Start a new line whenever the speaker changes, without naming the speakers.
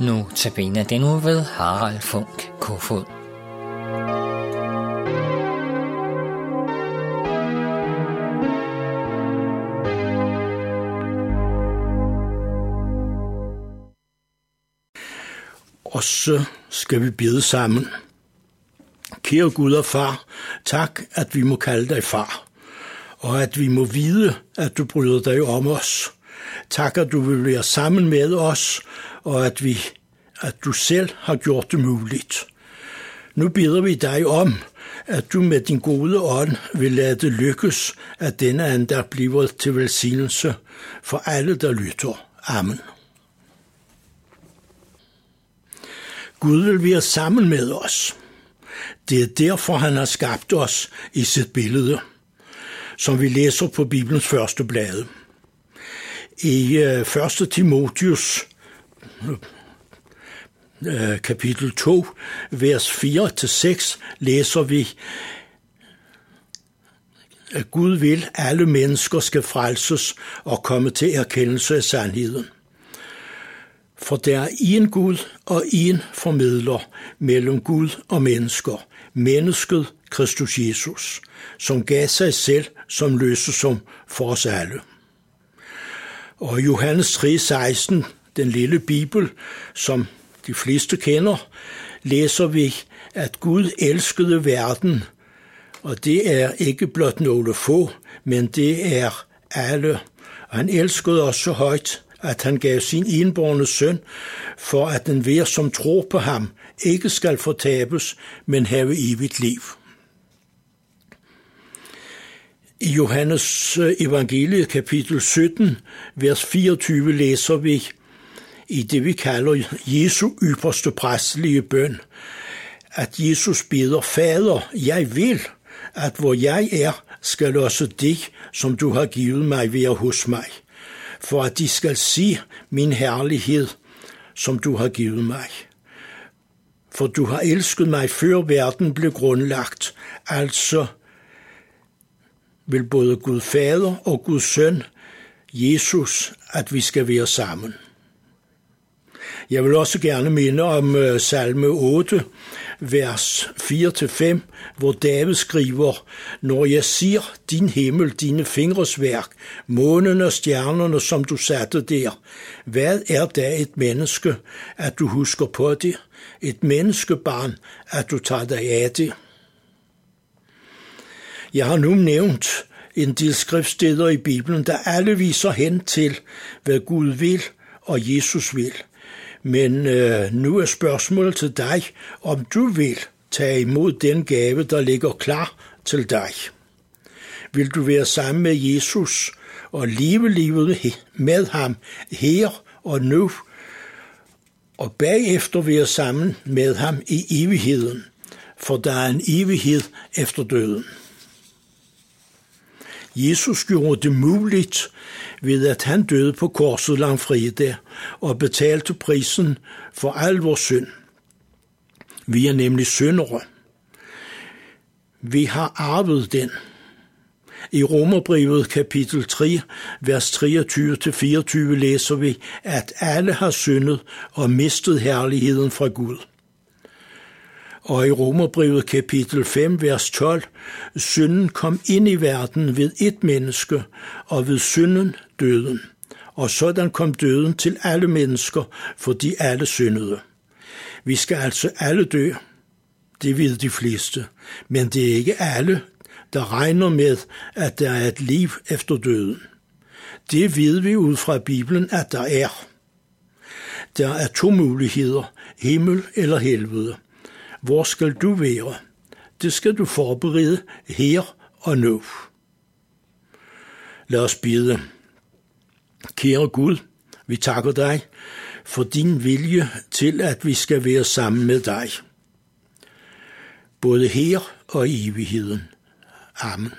Notabene den nu ved Harald Funk Kofod.
Og så skal vi bede sammen. Kære Gud og far, tak, at vi må kalde dig far, og at vi må vide, at du bryder dig om os. Tak, at du vil være sammen med os, og at, vi, at du selv har gjort det muligt. Nu beder vi dig om, at du med din gode ånd vil lade det lykkes, at denne andagt bliver til velsignelse for alle, der lytter. Amen. Gud vil være sammen med os. Det er derfor, han har skabt os i sit billede, som vi læser på Bibelens første blade. I øh, 1. Timotius øh, kapitel 2, vers 4-6, læser vi, at Gud vil, at alle mennesker skal frelses og komme til erkendelse af sandheden. For der er en Gud og en formidler mellem Gud og mennesker, mennesket Kristus Jesus, som gav sig selv som løsesum for os alle. Og Johannes 3:16, den lille bibel, som de fleste kender, læser vi, at Gud elskede verden, og det er ikke blot nogle få, men det er alle. Og han elskede os så højt, at han gav sin enborne søn, for at den hver, som tror på ham, ikke skal fortabes, men have evigt liv. I Johannes øh, evangelie kapitel 17, vers 24 læser vi i det, vi kalder Jesu ypperste præstelige bøn, at Jesus beder, Fader, jeg vil, at hvor jeg er, skal også det, som du har givet mig, være hos mig for at de skal se min herlighed, som du har givet mig. For du har elsket mig, før verden blev grundlagt, altså vil både Gud Fader og Gud Søn, Jesus, at vi skal være sammen. Jeg vil også gerne minde om øh, salme 8, vers 4-5, hvor David skriver, Når jeg siger din himmel, dine fingres værk, månen og stjernerne, som du satte der, hvad er da et menneske, at du husker på det? Et menneskebarn, at du tager dig af det? Jeg har nu nævnt en del skriftsteder i Bibelen, der alle viser hen til, hvad Gud vil og Jesus vil – men øh, nu er spørgsmålet til dig, om du vil tage imod den gave, der ligger klar til dig. Vil du være sammen med Jesus og leve livet med ham her og nu, og bagefter være sammen med ham i evigheden, for der er en evighed efter døden. Jesus gjorde det muligt ved at han døde på korset langfredag og betalte prisen for al vores synd. Vi er nemlig syndere. Vi har arvet den. I Romerbrevet kapitel 3, vers 23-24 læser vi, at alle har syndet og mistet herligheden fra Gud. Og i Romerbrevet kapitel 5, vers 12, synden kom ind i verden ved et menneske, og ved synden døden. Og sådan kom døden til alle mennesker, fordi alle syndede. Vi skal altså alle dø. Det ved de fleste. Men det er ikke alle, der regner med, at der er et liv efter døden. Det ved vi ud fra Bibelen, at der er. Der er to muligheder, himmel eller helvede. Hvor skal du være? Det skal du forberede her og nu. Lad os bede. Kære Gud, vi takker dig for din vilje til, at vi skal være sammen med dig. Både her og i evigheden. Amen.